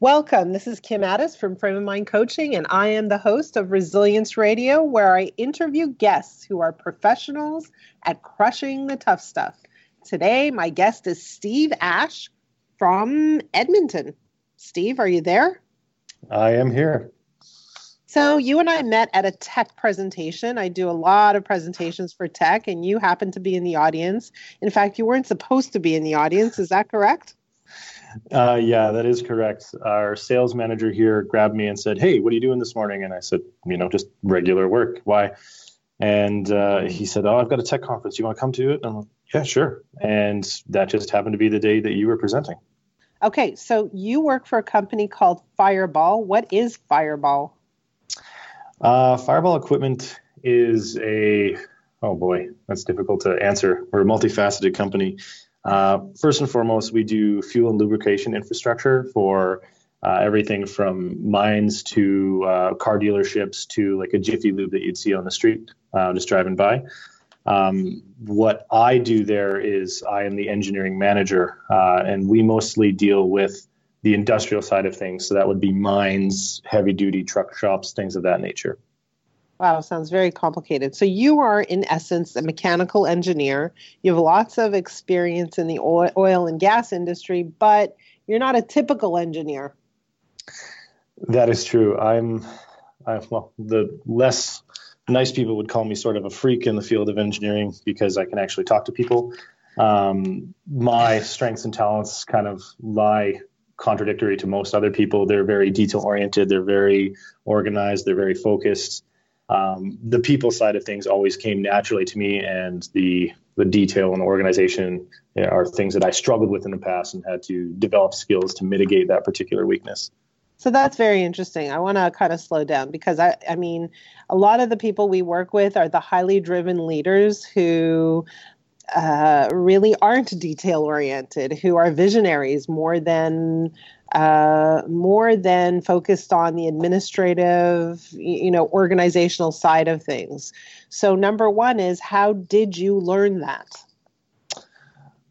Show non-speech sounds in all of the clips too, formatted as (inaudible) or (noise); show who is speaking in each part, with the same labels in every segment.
Speaker 1: Welcome. This is Kim Ades from Frame of Mind Coaching, and I am the host of Resilience Radio, where I interview guests who are professionals at crushing the tough stuff. Today, my guest is Steve Ash from Edmonton. Steve, are you there?
Speaker 2: I am here.
Speaker 1: So, you and I met at a tech presentation. I do a lot of presentations for tech, and you happened to be in the audience. In fact, you weren't supposed to be in the audience. Is that correct?
Speaker 2: Uh, yeah, that is correct. Our sales manager here grabbed me and said, "Hey, what are you doing this morning?" And I said, "You know, just regular work. Why?" And uh, he said, "Oh, I've got a tech conference. You want to come to it?" And I'm like, "Yeah, sure." And that just happened to be the day that you were presenting.
Speaker 1: Okay, so you work for a company called Fireball. What is Fireball?
Speaker 2: Uh, Fireball Equipment is a oh boy, that's difficult to answer. We're a multifaceted company. Uh, first and foremost, we do fuel and lubrication infrastructure for uh, everything from mines to uh, car dealerships to like a Jiffy Lube that you'd see on the street uh, just driving by. Um, what I do there is I am the engineering manager, uh, and we mostly deal with the industrial side of things. So that would be mines, heavy duty truck shops, things of that nature.
Speaker 1: Wow, sounds very complicated. So you are, in essence, a mechanical engineer. You have lots of experience in the oil and gas industry, but you're not a typical engineer.
Speaker 2: That is true. I'm, I, well, the less nice people would call me sort of a freak in the field of engineering because I can actually talk to people. Um, my strengths and talents kind of lie contradictory to most other people. They're very detail oriented. They're very organized. They're very focused um, the people side of things always came naturally to me, and the the detail and organization you know, are things that I struggled with in the past and had to develop skills to mitigate that particular weakness.
Speaker 1: So that's very interesting. I want to kind of slow down because I, I mean, a lot of the people we work with are the highly driven leaders who uh, really aren't detail oriented, who are visionaries more than uh, more than focused on the administrative, you know, organizational side of things. So, number one is how did you learn that?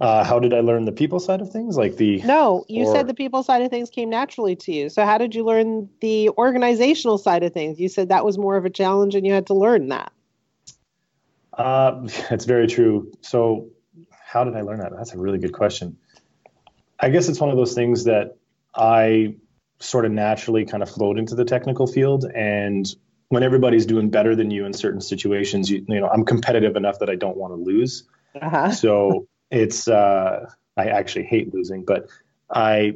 Speaker 2: Uh, how did I learn the people side of things? Like the
Speaker 1: no, you or, said the people side of things came naturally to you. So, how did you learn the organizational side of things? You said that was more of a challenge, and you had to learn that.
Speaker 2: Uh, (laughs) it's very true. So, how did I learn that? That's a really good question. I guess it's one of those things that I sort of naturally kind of flowed into the technical field and when everybody's doing better than you in certain situations you, you know i'm competitive enough that i don't want to lose uh-huh. (laughs) so it's uh, i actually hate losing but i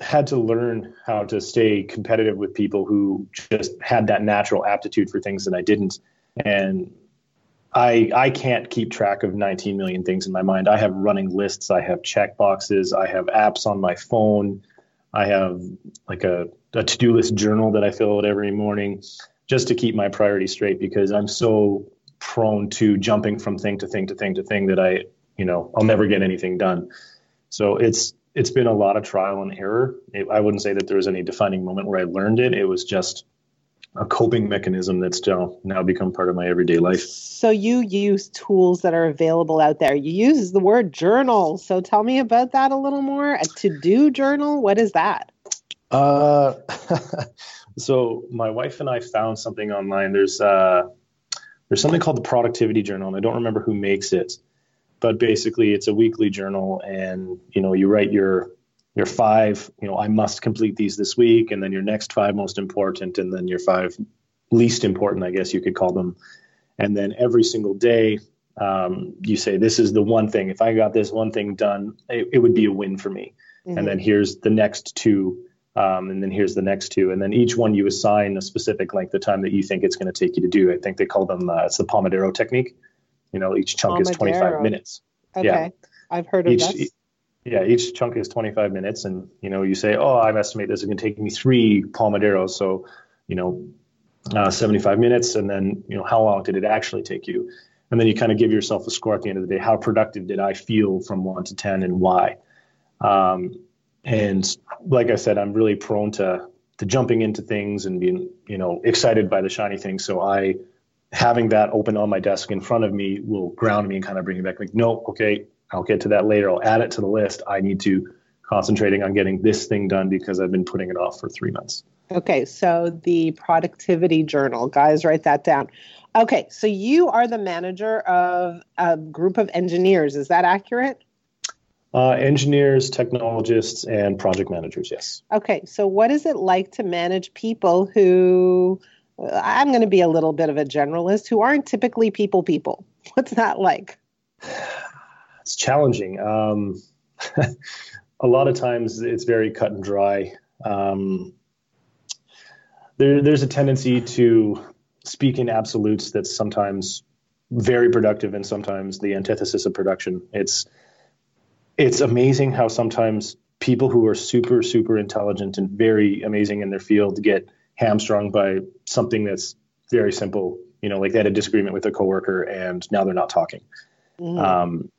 Speaker 2: had to learn how to stay competitive with people who just had that natural aptitude for things that i didn't and I I can't keep track of 19 million things in my mind. I have running lists, I have check boxes, I have apps on my phone, I have like a, a to-do list journal that I fill out every morning just to keep my priorities straight because I'm so prone to jumping from thing to thing to thing to thing that I, you know, I'll never get anything done. So it's it's been a lot of trial and error. It, I wouldn't say that there was any defining moment where I learned it. It was just a coping mechanism that's now now become part of my everyday life.
Speaker 1: So you use tools that are available out there. You use the word journal. So tell me about that a little more. A to-do journal. What is that?
Speaker 2: Uh, (laughs) so my wife and I found something online. There's uh, there's something called the productivity journal, and I don't remember who makes it, but basically it's a weekly journal, and you know you write your your five, you know, I must complete these this week, and then your next five most important, and then your five least important, I guess you could call them. And then every single day, um, you say, This is the one thing. If I got this one thing done, it, it would be a win for me. Mm-hmm. And then here's the next two. Um, and then here's the next two. And then each one you assign a specific length of time that you think it's going to take you to do. I think they call them, uh, it's the Pomodoro technique. You know, each chunk Pomodoro. is 25 minutes.
Speaker 1: Okay. Yeah. I've heard of each, this
Speaker 2: yeah, each chunk is 25 minutes, and you know, you say, oh, I estimate this is going to take me three Pomodoros, so you know, uh, 75 minutes, and then you know, how long did it actually take you? And then you kind of give yourself a score at the end of the day. How productive did I feel from one to 10, and why? Um, and like I said, I'm really prone to to jumping into things and being you know excited by the shiny things. So I having that open on my desk in front of me will ground me and kind of bring me back. Like, no, okay, I'll get to that later. I'll add it to the list. I need to concentrating on getting this thing done because I've been putting it off for three months.
Speaker 1: Okay, so the productivity journal, guys, write that down. Okay, so you are the manager of a group of engineers. Is that accurate?
Speaker 2: Uh, engineers, technologists, and project managers, yes.
Speaker 1: Okay, so what is it like to manage people who, I'm going to be a little bit of a generalist, who aren't typically people people? (laughs) What's that like? (sighs) (laughs)
Speaker 2: It's challenging. Um, (laughs) a lot of times it's very cut and dry. Um, there, there's a tendency to speak in absolutes that's sometimes very productive and sometimes the antithesis of production. It's it's amazing how sometimes people who are super super intelligent and very amazing in their field get hamstrung by something that's very simple. You know, like they had a disagreement with a coworker and now they're not talking. Mm. Um,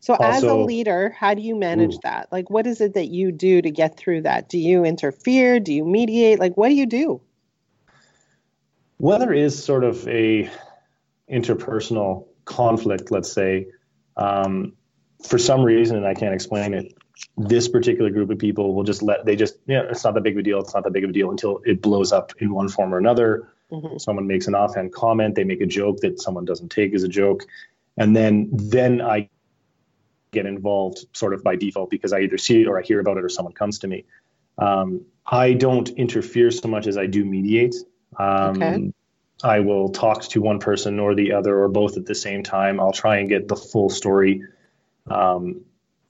Speaker 1: so, also, as a leader, how do you manage ooh. that? Like, what is it that you do to get through that? Do you interfere? Do you mediate? Like, what do you do?
Speaker 2: Well, there is sort of a interpersonal conflict, let's say. Um, for some reason, and I can't explain it, this particular group of people will just let they just yeah, it's not that big of a deal. It's not that big of a deal until it blows up in one form or another. Mm-hmm. Someone makes an offhand comment, they make a joke that someone doesn't take as a joke, and then then I get involved sort of by default because I either see it or I hear about it or someone comes to me. Um, I don't interfere so much as I do mediate. Um, okay. I will talk to one person or the other or both at the same time. I'll try and get the full story. Um,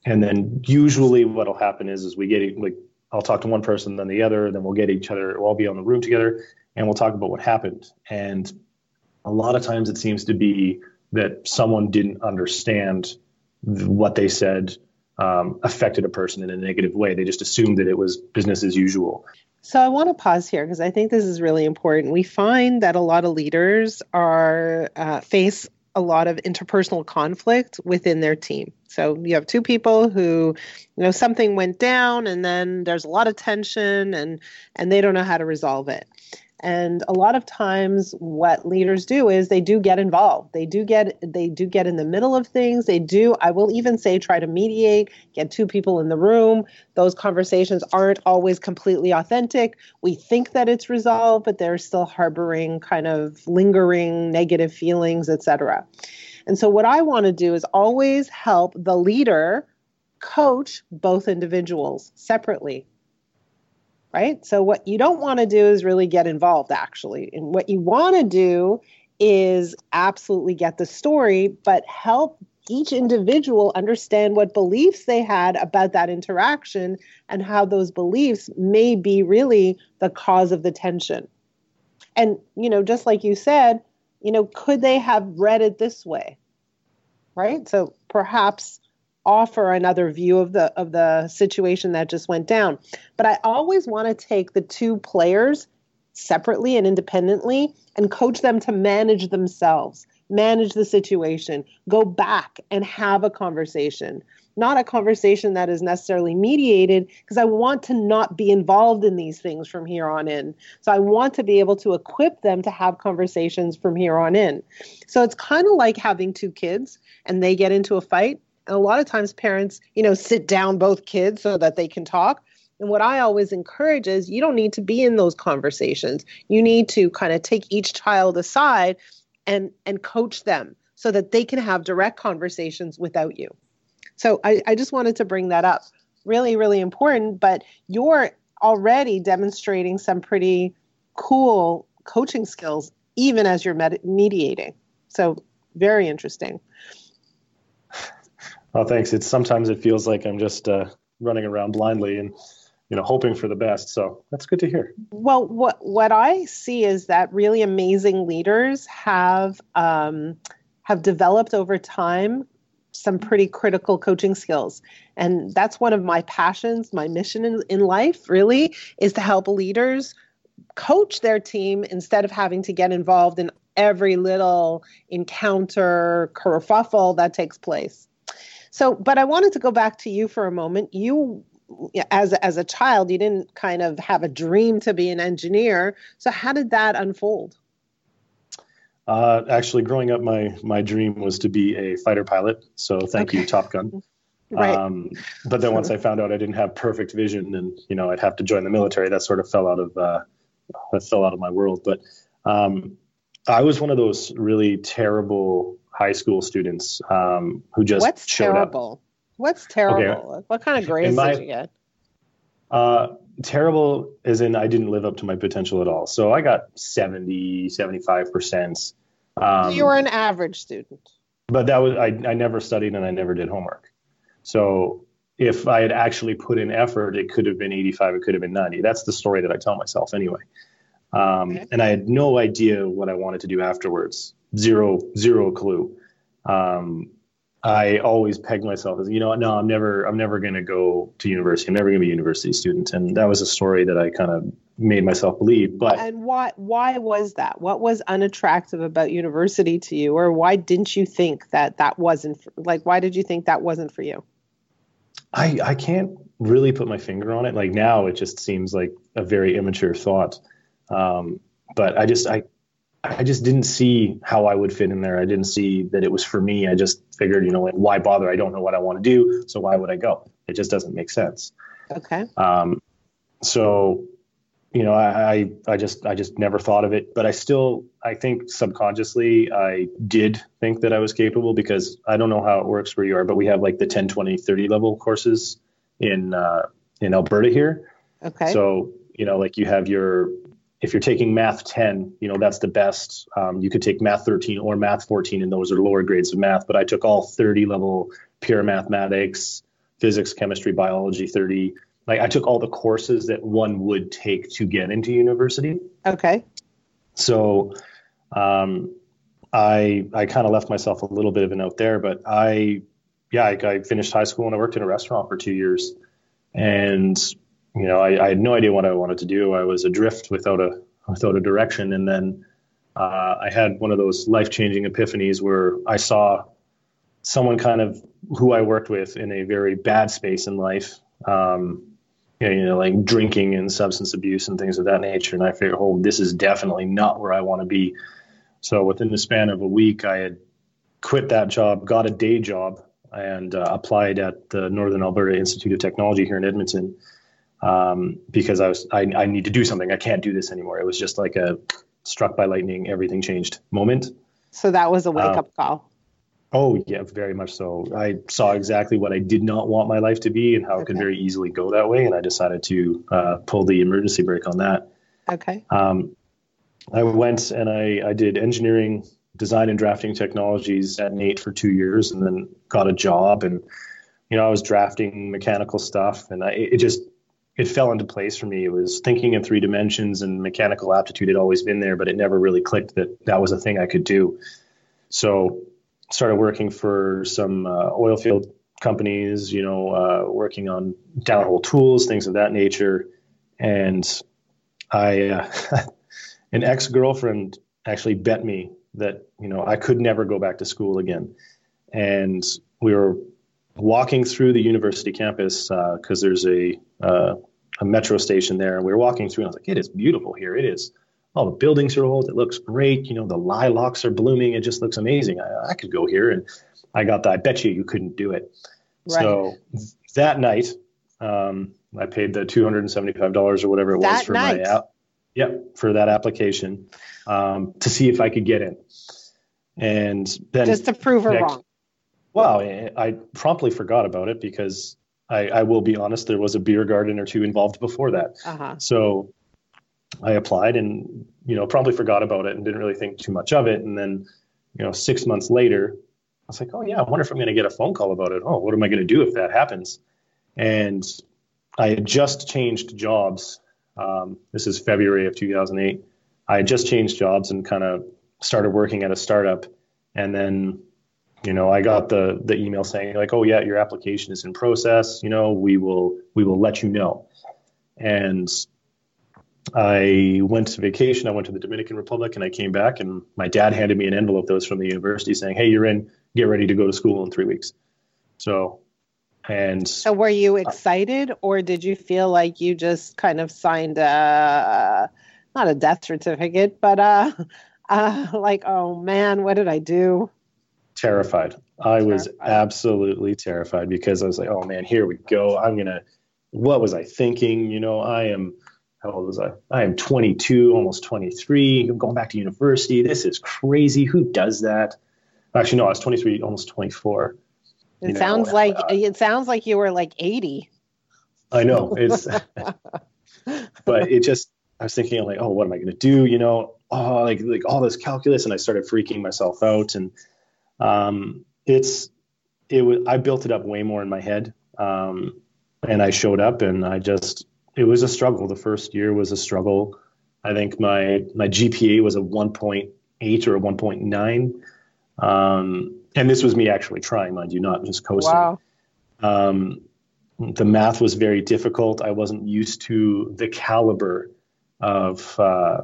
Speaker 2: and then usually what'll happen is, is we get like, I'll talk to one person, then the other, then we'll get each other, we'll all be on the room together and we'll talk about what happened. And a lot of times it seems to be that someone didn't understand what they said um, affected a person in a negative way. They just assumed that it was business as usual.
Speaker 1: So I want to pause here because I think this is really important. We find that a lot of leaders are uh, face a lot of interpersonal conflict within their team. So you have two people who, you know, something went down and then there's a lot of tension and and they don't know how to resolve it. And a lot of times what leaders do is they do get involved. They do get they do get in the middle of things. They do I will even say try to mediate, get two people in the room. Those conversations aren't always completely authentic. We think that it's resolved, but they're still harboring kind of lingering negative feelings, etc. And so what I want to do is always help the leader coach both individuals separately right? So, what you don't want to do is really get involved, actually. And what you want to do is absolutely get the story, but help each individual understand what beliefs they had about that interaction and how those beliefs may be really the cause of the tension. And, you know, just like you said, you know, could they have read it this way? Right? So perhaps offer another view of the of the situation that just went down. But I always want to take the two players separately and independently and coach them to manage themselves, manage the situation, go back and have a conversation. Not a conversation that is necessarily mediated because I want to not be involved in these things from here on in. So I want to be able to equip them to have conversations from here on in. So it's kind of like having two kids and they get into a fight a lot of times parents, you know, sit down both kids so that they can talk. And what I always encourage is you don't need to be in those conversations. You need to kind of take each child aside and and coach them so that they can have direct conversations without you. So I, I just wanted to bring that up. Really, really important. But you're already demonstrating some pretty cool coaching skills even as you're med- mediating. So very interesting.
Speaker 2: Oh, thanks. It's sometimes it feels like I'm just uh, running around blindly and you know hoping for the best. So that's good to hear.
Speaker 1: Well, what what I see is that really amazing leaders have um, have developed over time some pretty critical coaching skills. And that's one of my passions, my mission in, in life really is to help leaders coach their team instead of having to get involved in every little encounter kerfuffle that takes place. So, but I wanted to go back to you for a moment. You as as a child, you didn't kind of have a dream to be an engineer. So, how did that unfold?
Speaker 2: Uh, actually, growing up, my my dream was to be a fighter pilot. So, thank okay. you, Top Gun. (laughs)
Speaker 1: Right.
Speaker 2: Um, but then once I found out I didn't have perfect vision and, you know, I'd have to join the military, that sort of fell out of, uh, that fell out of my world. But um, I was one of those really terrible high school students um, who just
Speaker 1: What's
Speaker 2: showed
Speaker 1: terrible?
Speaker 2: up.
Speaker 1: What's terrible? What kind of grades
Speaker 2: my-
Speaker 1: did you get?
Speaker 2: Uh, terrible as in I didn't live up to my potential at all. So I got 70, 75%. Um,
Speaker 1: you were an average student.
Speaker 2: but that was I, I never studied and I never did homework. So if I had actually put in effort, it could have been 85, it could have been 90. That's the story that I tell myself anyway. Um,
Speaker 1: Okay.
Speaker 2: And I had no idea what I wanted to do afterwards. Zero, zero clue. Um, I always pegged myself as, you know, no, I'm never, I'm never going to go to university. I'm never going to be a university student. And that was a story that I kind of made myself believe. But
Speaker 1: And why why was that? What was unattractive about university to you or why didn't you think that that wasn't for, like why did you think that wasn't for you?
Speaker 2: I, I can't really put my finger on it. Like now, it just seems like a very immature thought. Um, but I just I I just didn't see how I would fit in there. I didn't see that it was for me. I just figured, you know, like why bother? I don't know what I want to do, so why would I go? It just doesn't make sense.
Speaker 1: Okay.
Speaker 2: Um, so, you know, I, I just I just never thought of it. But I still I think subconsciously I did think that I was capable because I don't know how it works where you are, but we have like the 10, 20, 30 level courses in uh, in Alberta here.
Speaker 1: Okay.
Speaker 2: So, you know, like you have your, if you're taking math 10, you know, that's the best. Um, you could take math 13 or math 14, and those are lower grades of math. But I took all 30 level pure mathematics, physics, chemistry, biology 30. Like I took all the courses that one would take to get into university.
Speaker 1: okay.
Speaker 2: So, um, I I kind of left myself a little bit of a note there, but I, yeah, I, I finished high school and I worked in a restaurant for two years, and you know I, I had no idea what I wanted to do. I was adrift without a without a direction, and then uh, I had one of those life changing epiphanies where I saw someone kind of who I worked with in a very bad space in life. Um, you know, like drinking and substance abuse and things of that nature. And I figured, oh, this is definitely not where I want to be. So within the span of a week, I had quit that job, got a day job, and uh, applied at the Northern Alberta Institute of Technology here in Edmonton um, because I was I, I need to do something. I can't do this anymore. It was just like a struck by lightning, everything changed moment.
Speaker 1: So that was a wake
Speaker 2: Uh,
Speaker 1: up call.
Speaker 2: Oh yeah, very much so. I saw exactly what I did not want my life to be and how it could very easily go that way, and I decided to uh, pull the emergency brake on that.
Speaker 1: Okay.
Speaker 2: Um, I went and I, I did engineering, design, and drafting technologies at NAIT for two years, and then got a job. And you know, I was drafting mechanical stuff, and I, it just it fell into place for me. It was thinking in three dimensions, and mechanical aptitude had always been there, but it never really clicked that that was a thing I could do. So, started working for some uh, oil field companies. You know, uh, working on downhole tools, things of that nature, and I, uh, (laughs) an ex girlfriend actually bet me that you know I could never go back to school again, and we were walking through the university campus because there's a uh, a metro station there, and we were walking through, and I was like, "It is beautiful here. It is." All the buildings are old. It looks great. You know, the lilacs are blooming. It just looks amazing. I, I could go here, and I got that. I bet you you couldn't do it.
Speaker 1: Right.
Speaker 2: So that night, um, I paid the two hundred and seventy-five dollars or whatever it was for
Speaker 1: night?
Speaker 2: my app. Yep, for that application um, to see if I could get in. And then,
Speaker 1: Just to prove her
Speaker 2: next-
Speaker 1: wrong.
Speaker 2: Wow, I promptly forgot about it because I, I will be honest, there was a beer garden or two involved before that.
Speaker 1: Uh huh.
Speaker 2: So I applied and, you know, probably forgot about it and didn't really think too much of it. And then, you know, six months later, I was like, oh, yeah, I wonder if I'm going to get a phone call about it. Oh, what am I going to do if that happens? And I had just changed jobs. Um, this is February of 2008. I had just changed jobs and kind of started working at a startup. And then, you know, I got the the email saying like, oh yeah, your application is in process. You know, we will we will let you know. And I went to vacation. I went to the Dominican Republic and I came back and my dad handed me an envelope that was from the university saying, Hey, you're in, get ready to go to school in three weeks. So, and
Speaker 1: So were you excited or did you feel like you just kind of signed a not a death certificate, but uh, (laughs) uh like, oh man, what did I do?
Speaker 2: Terrified. I was absolutely terrified because I was like, oh man, here we go. I'm gonna. What was I thinking? You know, I am. How old was I? I am 22, almost 23. I'm going back to university. This is crazy. Who does that? Actually, no, I was 23, almost 24.
Speaker 1: It sounds know, like uh, it sounds like you were like 80.
Speaker 2: I know it's, (laughs) but it just I was thinking like, oh, what am I going to do? You know, oh, like like all this calculus, and I started freaking myself out. And um, it's it was I built it up way more in my head, um, and I showed up, and I just it was a struggle. The first year was a struggle. I think my my GPA was a 1.8 or a 1.9. Um, and this was me actually trying, mind you, not just coasting. Wow. Um, the math was very difficult. I wasn't used to the caliber of uh,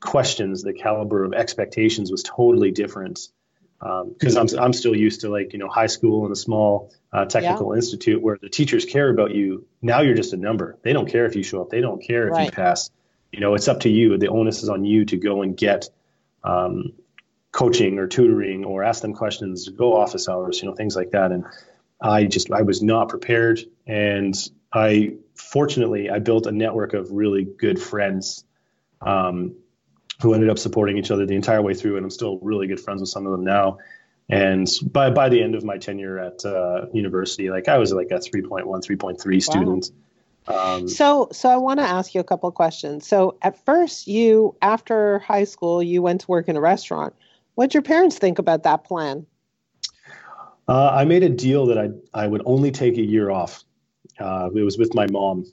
Speaker 2: questions, the caliber of expectations was totally different. Because um, I'm, I'm still used to like you know high school and a small uh, technical yeah. institute where the teachers care about you. Now you're just a number. They don't care if you show up. They don't care if right. you pass. You know it's up to you. The onus is on you to go and get um, coaching or tutoring or ask them questions, go office hours, you know things like that. And I just I was not prepared, and I fortunately I built a network of really good friends um, who ended up supporting each other the entire way through, and I'm still really good friends with some of them now. And by by the end of my tenure at uh, university, like I was like a 3.1, 3.3 student.
Speaker 1: Wow. Um, so, so I want to ask you a couple of questions. So, at first, you after high school, you went to work in a restaurant. What did your parents think about that plan?
Speaker 2: Uh, I made a deal that I I would only take a year off. Uh, it was with my mom.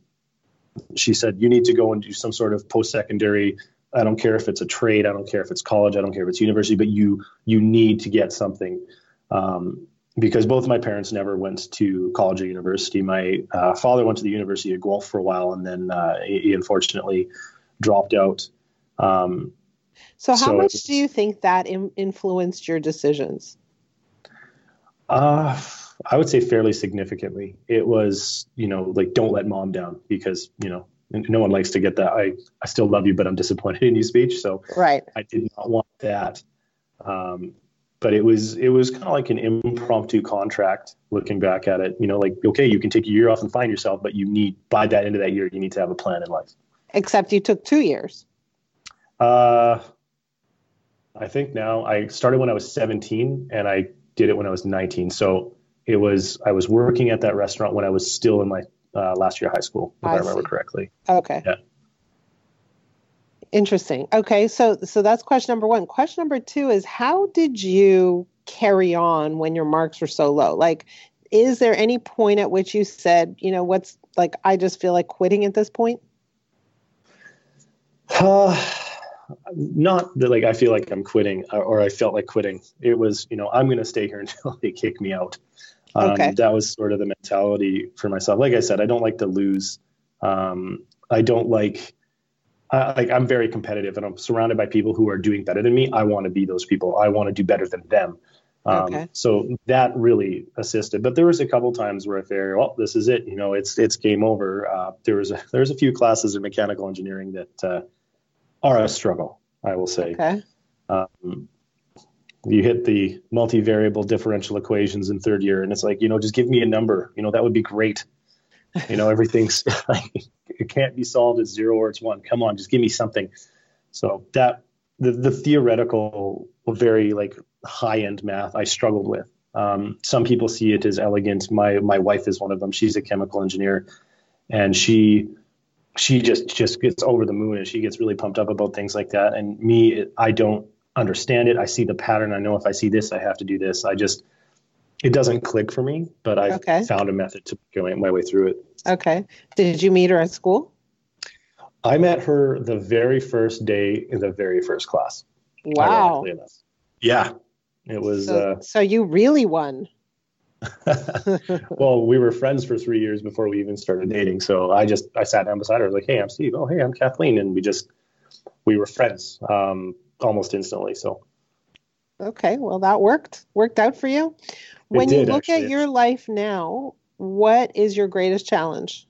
Speaker 2: She said, "You need to go and do some sort of post secondary. I don't care if it's a trade. I don't care if it's college. I don't care if it's university. But you you need to get something." Um, because both my parents never went to college or university. My uh, father went to the University of Guelph for a while, and then uh, he, he, unfortunately dropped out. Um,
Speaker 1: so, how so much do you think that Im- influenced your decisions?
Speaker 2: Uh, I would say fairly significantly. It was, you know, like don't let mom down because, you know, no one likes to get that I, I still love you, but I'm disappointed in you speech. So
Speaker 1: right.
Speaker 2: I did not want that. Um, but it was it was kind of like an impromptu contract looking back at it you know like okay you can take a year off and find yourself but you need by that end of that year you need to have a plan in life
Speaker 1: except you took two years
Speaker 2: uh i think now i started when i was 17 and i did it when I was 19. So it was I was working at that restaurant when I was still in my uh, last year of high school, if I, I remember correctly.
Speaker 1: Okay.
Speaker 2: Yeah.
Speaker 1: Interesting. Okay, so so that's question number one. Question number two is how did you carry on when your marks were so low? Like, is there any point at which you said, you know, what's like I just feel like quitting at this point?
Speaker 2: Uh, (sighs) not that like I feel like I'm quitting or I felt like quitting. It was, you know, I'm going to stay here until (laughs) they kick me out. Um, okay. That was sort of the mentality for myself. Like I said, I don't like to lose. Um, I don't like, I, like I'm very competitive and I'm surrounded by people who are doing better than me. I want to be those people. I want to do better than them. Um, okay. So that really assisted. But there was a couple times where I figured, well, this is it. You know, it's it's game over. Uh, there was a, there was a few classes in mechanical engineering that uh, are a struggle, I will say.
Speaker 1: Okay.
Speaker 2: Um, you hit the multivariable differential equations in third year, and it's like, you know, just give me a number. You know, that would be great. You know, everything's (laughs) like, it can't be solved as zero or it's one. Come on, just give me something. So that the, the theoretical, very like high end math, I struggled with. Um, some people see it as elegant. My my wife is one of them. She's a chemical engineer, and she she just just gets over the moon and she gets really pumped up about things like that. And me, I don't understand it. I see the pattern. I know if I see this, I have to do this. I just it doesn't click for me, but I've okay. found a method to go my way through it.
Speaker 1: Okay. Did you meet her at school?
Speaker 2: I met her the very first day in the very first class.
Speaker 1: Wow.
Speaker 2: Yeah. It was.
Speaker 1: So, uh, so you really won. (laughs)
Speaker 2: well, we were friends for three years before we even started dating. So I just I sat down beside her, I was like, "Hey, I'm Steve. Oh, hey, I'm Kathleen," and we just we were friends um, almost instantly. So
Speaker 1: okay, well, that worked worked out for you. When did, you look actually. at your life now, what is your greatest challenge?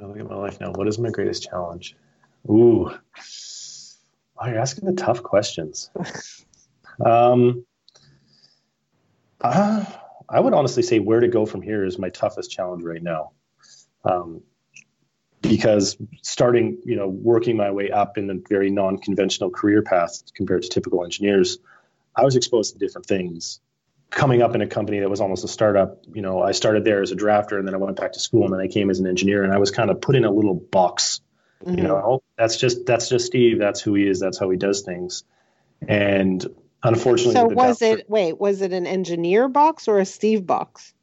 Speaker 2: I look at my life now. What is my greatest challenge? Ooh, oh, you're asking the tough questions. (laughs) um, Uh, I would honestly say where to go from here is my toughest challenge right now. Um, because starting, you know, working my way up in a very non-conventional career path compared to typical engineers, I was exposed to different things. Coming up in a company that was almost a startup, you know, I started there as a drafter and then I went back to school and then I came as an engineer and I was kind of put in a little box. Mm-hmm. You know, oh, that's just that's just Steve. That's who he is. That's how he does things. And unfortunately,
Speaker 1: so was it? Wait, was it an engineer box or a Steve box?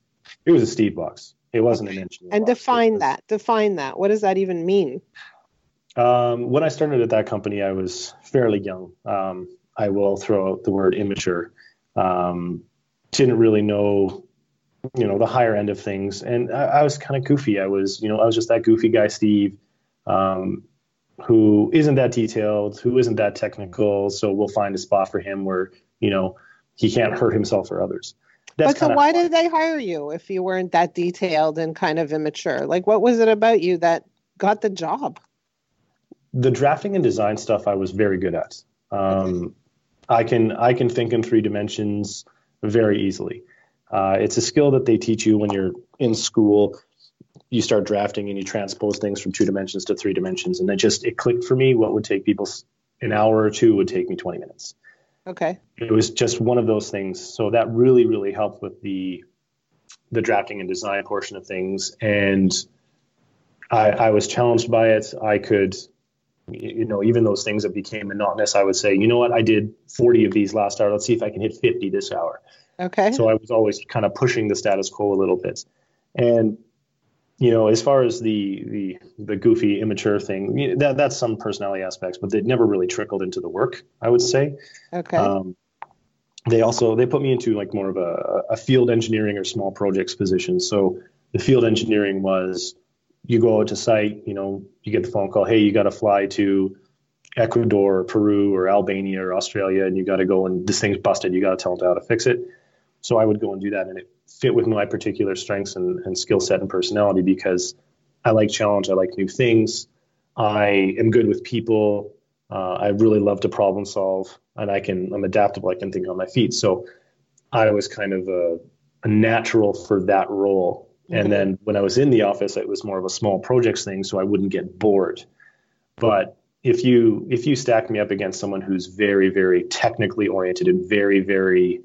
Speaker 2: It was a Steve box. It wasn't an engineer.
Speaker 1: And box. define that. Define that. What does that even mean?
Speaker 2: Um, when I started at that company, I was fairly young. Um, I will throw out the word immature. Um, didn't really know, you know, the higher end of things, and I, I was kind of goofy. I was, you know, I was just that goofy guy, Steve, um, who isn't that detailed, who isn't that technical. So we'll find a spot for him where, you know, he can't hurt himself or others.
Speaker 1: That's but so why did they hire you if you weren't that detailed and kind of immature? Like, what was it about you that got the job?
Speaker 2: The drafting and design stuff I was very good at. Um, I can I can think in three dimensions very easily. Uh, it's a skill that they teach you when you're in school. You start drafting and you transpose things from two dimensions to three dimensions, and it just it clicked for me. What would take people an hour or two would take me 20 minutes.
Speaker 1: Okay.
Speaker 2: It was just one of those things. So that really really helped with the the drafting and design portion of things, and I, I was challenged by it. I could you know, even those things that became monotonous, I would say, you know what, I did 40 of these last hour. Let's see if I can hit 50 this hour.
Speaker 1: Okay.
Speaker 2: So I was always kind of pushing the status quo a little bit. And, you know, as far as the the the goofy, immature thing, that that's some personality aspects, but it never really trickled into the work. I would say.
Speaker 1: Okay. Um,
Speaker 2: they also they put me into like more of a, a field engineering or small projects position. So the field engineering was you go out to site, you know, you get the phone call, hey, you got to fly to Ecuador, or Peru, or Albania, or Australia, and you got to go and this thing's busted. You got to tell them how to fix it. So I would go and do that, and it fit with my particular strengths and, and skill set and personality because I like challenge, I like new things, I am good with people, uh, I really love to problem solve, and I can I'm adaptable. I can think on my feet. So I was kind of a, a natural for that role and then when I was in the office, it was more of a small projects thing, so I wouldn't get bored. But if you if you stack me up against someone who's very very technically oriented and very very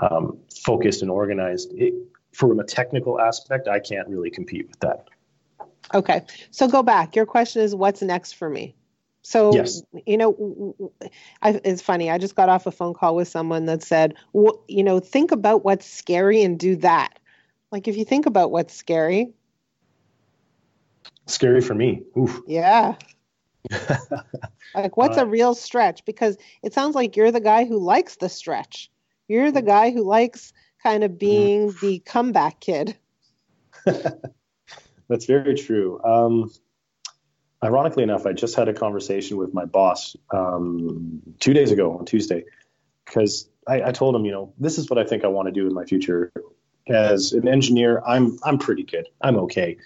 Speaker 2: um, focused and organized, it, from a technical aspect, I can't really compete with that.
Speaker 1: Okay, so go back. Your question is, what's next for me? So, yes. you know, I, it's funny. I just got off a phone call with someone that said, well, you know, think about what's scary and do that. Like if you think about what's scary.
Speaker 2: Scary for me. Oof.
Speaker 1: Yeah. (laughs) like what's uh, a real stretch? Because it sounds like you're the guy who likes the stretch. You're the guy who likes kind of being the comeback kid. (laughs)
Speaker 2: That's very true. Um, ironically enough, I just had a conversation with my boss um, two days ago on Tuesday because I, I, told him, you know, this is what I think I want to do in my future as an engineer, I'm I'm pretty good. I'm okay.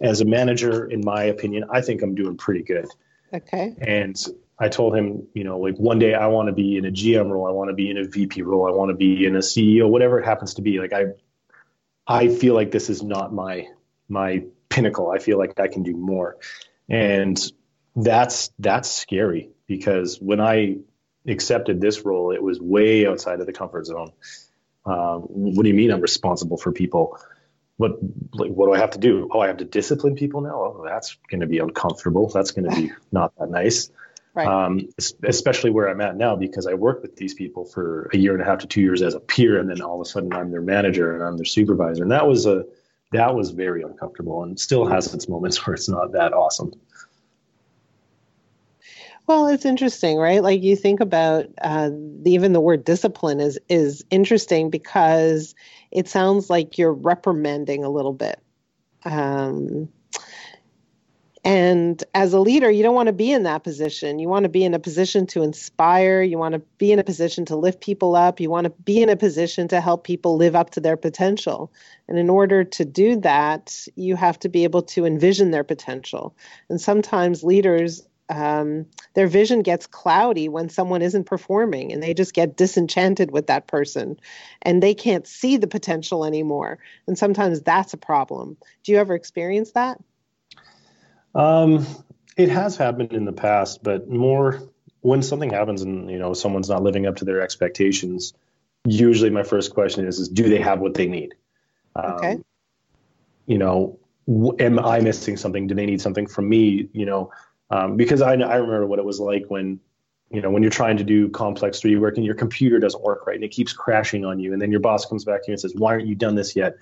Speaker 2: As a manager, in my opinion, I think I'm doing pretty good.
Speaker 1: Okay.
Speaker 2: And I told him, you know, like one day I want to be in a GM role, I want to be in a VP role, I want to be in a CEO, whatever it happens to be. Like I I feel like this is not my my pinnacle. I feel like I can do more. And that's that's scary because when I accepted this role, it was way outside of the comfort zone. Um, what do you mean I'm responsible for people? What like what do I have to do? Oh, I have to discipline people now. Oh, that's going to be uncomfortable. That's going to be (laughs) not that nice. Right. Um, especially where I'm at now because I worked with these people for a year and a half to two years as a peer, and then all of a sudden I'm their manager and I'm their supervisor, and that was a that was very uncomfortable, and still has its moments (laughs) where it's not that awesome.
Speaker 1: Well, it's interesting, right? Like you think about uh, even the word discipline is is interesting because it sounds like you're reprimanding a little bit. Um, and as a leader, you don't want to be in that position. You want to be in a position to inspire. You want to be in a position to lift people up. You want to be in a position to help people live up to their potential. And in order to do that, you have to be able to envision their potential. And sometimes leaders um, their vision gets cloudy when someone isn't performing and they just get disenchanted with that person and they can't see the potential anymore and sometimes that's a problem do you ever experience that
Speaker 2: um, it has happened in the past but more when something happens and you know someone's not living up to their expectations usually my first question is is do they have what they need?
Speaker 1: Okay. um,
Speaker 2: you know am i missing something? Do they need something from me? You know um, because I, I remember what it was like when you know when you're trying to do complex 3d work and your computer doesn't work right and it keeps crashing on you and then your boss comes back to you and says why aren't you done this yet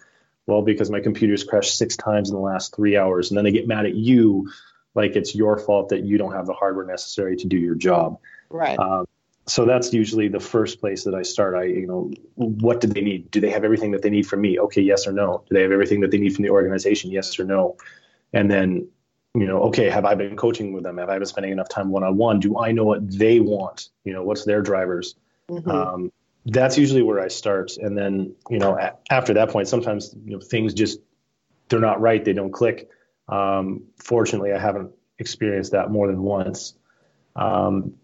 Speaker 2: well because my computer's crashed six times in the last three hours and then they get mad at you like it's your fault that you don't have the hardware necessary to do your job
Speaker 1: right
Speaker 2: um, so that's usually the first place that i start i you know what do they need do they have everything that they need from me okay yes or no do they have everything that they need from the organization yes or no and then you know, okay, have I been coaching with them? Have I been spending enough time one on one? Do I know what they want? You know, what's their drivers? Mm-hmm. Um, that's usually where I start, and then you know, a- after that point, sometimes you know things just they're not right, they don't click. Um, fortunately, I haven't experienced that more than once, um,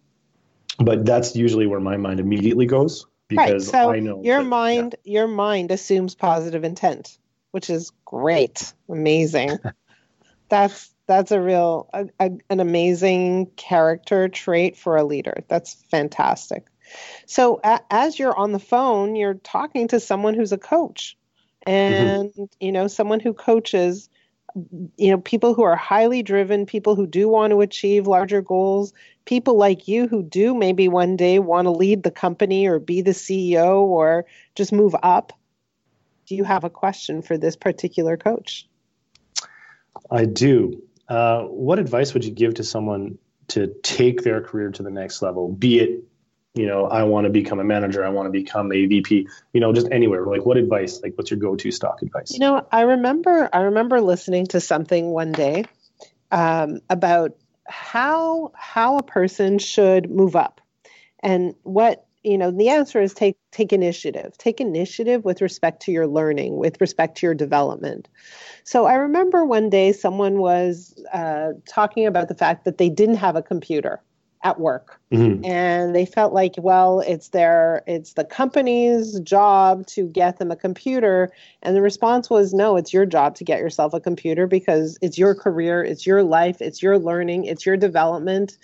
Speaker 2: but that's usually where my mind immediately goes because
Speaker 1: right. so
Speaker 2: I know
Speaker 1: your that, mind yeah. your mind assumes positive intent, which is great, amazing. (laughs) that's that's a real a, a, an amazing character trait for a leader that's fantastic so a, as you're on the phone you're talking to someone who's a coach and mm-hmm. you know someone who coaches you know people who are highly driven people who do want to achieve larger goals people like you who do maybe one day want to lead the company or be the ceo or just move up do you have a question for this particular coach
Speaker 2: i do uh, what advice would you give to someone to take their career to the next level? Be it, you know, I want to become a manager, I want to become a VP, you know, just anywhere. Like, what advice? Like, what's your go-to stock advice?
Speaker 1: You know, I remember, I remember listening to something one day um, about how how a person should move up, and what you know the answer is take take initiative take initiative with respect to your learning with respect to your development so i remember one day someone was uh, talking about the fact that they didn't have a computer at work. Mm-hmm. and they felt like well it's their it's the company's job to get them a computer. And the response was no it's your job to get yourself a computer because it's your career it's your life it's your learning it's your development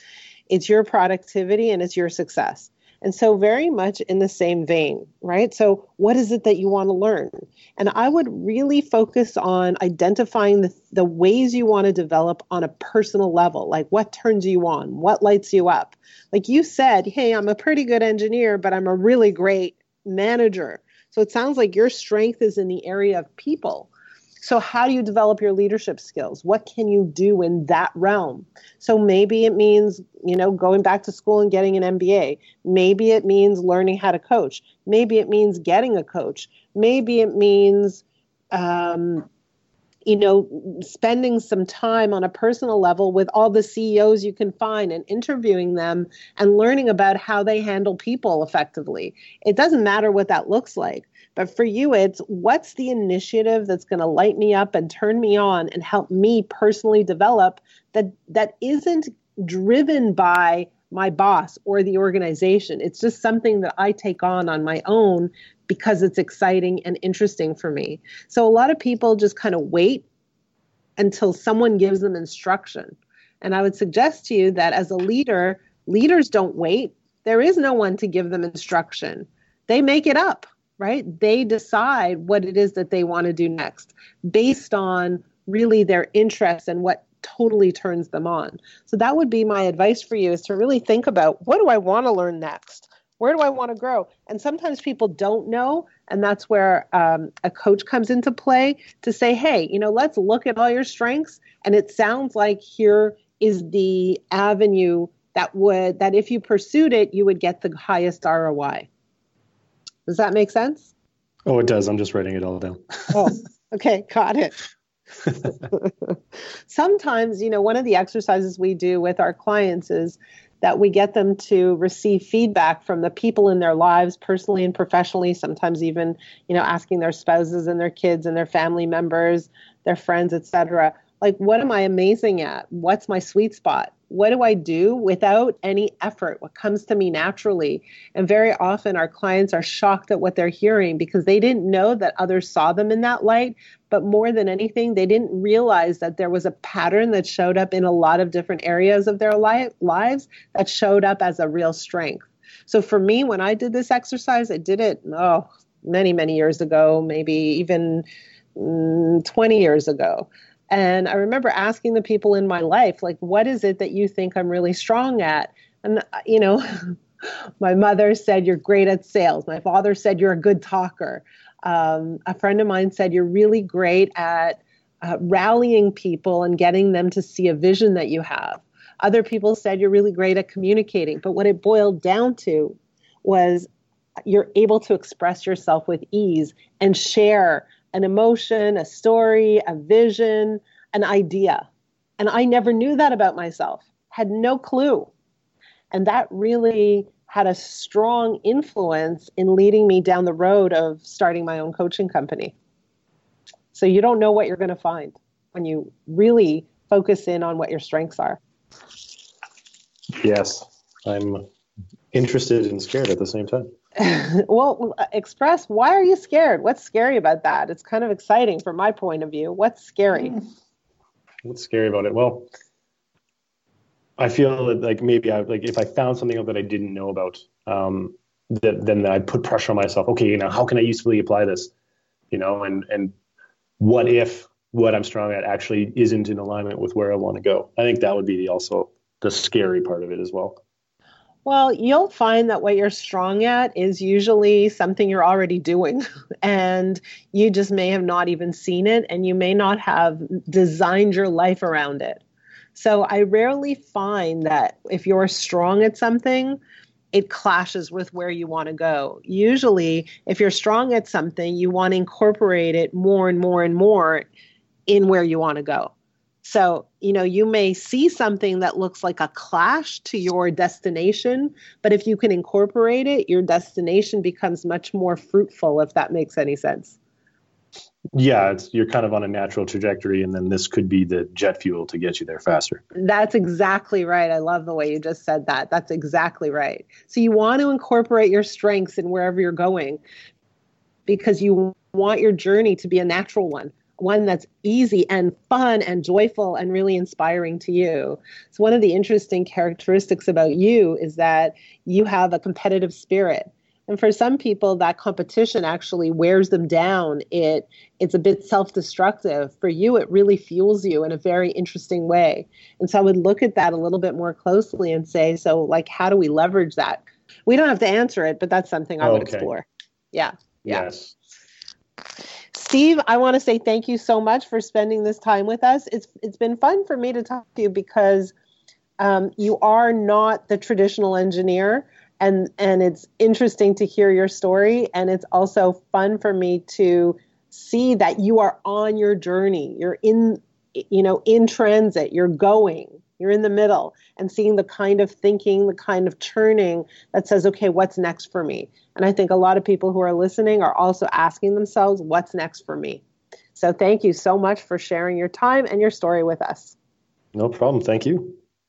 Speaker 1: it's your productivity and it's your success and so, very much in the same vein, right? So, what is it that you want to learn? And I would really focus on identifying the, the ways you want to develop on a personal level, like what turns you on, what lights you up. Like you said, hey, I'm a pretty good engineer, but I'm a really great manager. So, it sounds like your strength is in the area of people. So, how do you develop your leadership skills? What can you do in that realm? So, maybe it means, you know, going back to school and getting an MBA. Maybe it means learning how to coach. Maybe it means getting a coach. Maybe it means, um, you know, spending some time on a personal level with all the CEOs you can find and interviewing them and learning about how they handle people effectively. It doesn't matter what that looks like but for you, it's what's the initiative that's going to light me up and turn me on and help me personally develop that that isn't driven by my boss or the organization. It's just something that I take on on my own because it's exciting and interesting for me. So a lot of people just kind of wait until someone gives them instruction. And I would suggest to you that as a leader, leaders don't wait. There is no one to give them instruction. They make it up right? They decide what it is that they want to do next based on really their interests and what totally turns them on. So that would be my advice for you is to really think about what do I want to learn next? Where do I want to grow? And sometimes people don't know, and that's where um, a coach comes into play to say, hey, you know, let's look at all your strengths. And it sounds like here is the avenue that would that if you pursued it, you would get the highest ROI. Does that make sense?
Speaker 2: Oh, it does. I'm just writing it all down.
Speaker 1: oh, (laughs) okay, got it. (laughs) Sometimes, you know, one of the exercises we do with our clients is that we get them to receive feedback from the people in their lives personally and professionally sometimes even you know asking their spouses and their kids and their family members their friends etc Like, what am I amazing at? What's my sweet spot? What do I do without any effort? What comes to me naturally? And very often our clients are shocked at what they're hearing because they didn't know that others saw them in that light. But more than anything, they didn't realize that there was a pattern that showed up in a lot of different areas of their li- lives that showed up as a real strength. So for me, when I did this exercise, I did it, oh, many, many years ago, maybe even mm, 20 years ago. And I remember asking the people in my life, like, what is it that you think I'm really strong at? And, uh, you know, (laughs) my mother said, You're great at sales. My father said, You're a good talker. Um, a friend of mine said, You're really great at uh, rallying people and getting them to see a vision that you have. Other people said, You're really great at communicating. But what it boiled down to was you're able to express yourself with ease and share an emotion, a story, a vision, an idea. And I never knew that about myself, had no clue. And that really had a strong influence in leading me down the road of starting my own coaching company. So you don't know what you're going to find when you really focus in on what your strengths are.
Speaker 2: Yes, I'm interested and scared at the same time. (laughs)
Speaker 1: well, express why are you scared? What's scary about that? It's kind of exciting from my point of view. What's scary?
Speaker 2: What's scary about it? Well, I feel that like maybe I like if I found something that I didn't know about, um, that then I put pressure on myself. Okay, you know, how can I usefully apply this? You know, and and what if what I'm strong at actually isn't in alignment with where I want to go? I think that would be the also the scary part of it as well.
Speaker 1: Well, you'll find that what you're strong at is usually something you're already doing, (laughs) and you just may have not even seen it, and you may not have designed your life around it. So I rarely find that if you're strong at something, it clashes with where you want to go. Usually, if you're strong at something, you want to incorporate it more and more and more in where you want to go. So, you know, you may see something that looks like a clash to your destination, but if you can incorporate it, your destination becomes much more fruitful, if that makes any sense.
Speaker 2: Yeah, it's you're kind of on a natural trajectory, and then this could be the jet fuel to get you there faster.
Speaker 1: That's exactly right. I love the way you just said that. That's exactly right. So you want to incorporate your strengths in wherever you're going because you want your journey to be a natural one one that's easy and fun and joyful and really inspiring to you. So, one of the interesting characteristics about you is that you have a competitive spirit. And for some people, that competition actually wears them down. It it's a bit self-destructive. For you, it really fuels you in a very interesting way. And so I would look at that a little bit more closely and say, so like, how do we leverage that? We don't have to answer it, but that's something I would okay. explore. Yeah.
Speaker 2: yeah. Yes.
Speaker 1: Steve, I want to say thank you so much for spending this time with us. It's it's been fun for me to talk to you because um, you are not the traditional engineer, and and it's interesting to hear your story, and it's also fun for me to see that you are on your journey. You're in, you know, in transit. You're going. You're in the middle and seeing the kind of thinking, the kind of turning that says, okay, what's next for me? And I think a lot of people who are listening are also asking themselves, what's next for me? So thank you so much for sharing your time and your story with us.
Speaker 2: No problem. Thank you.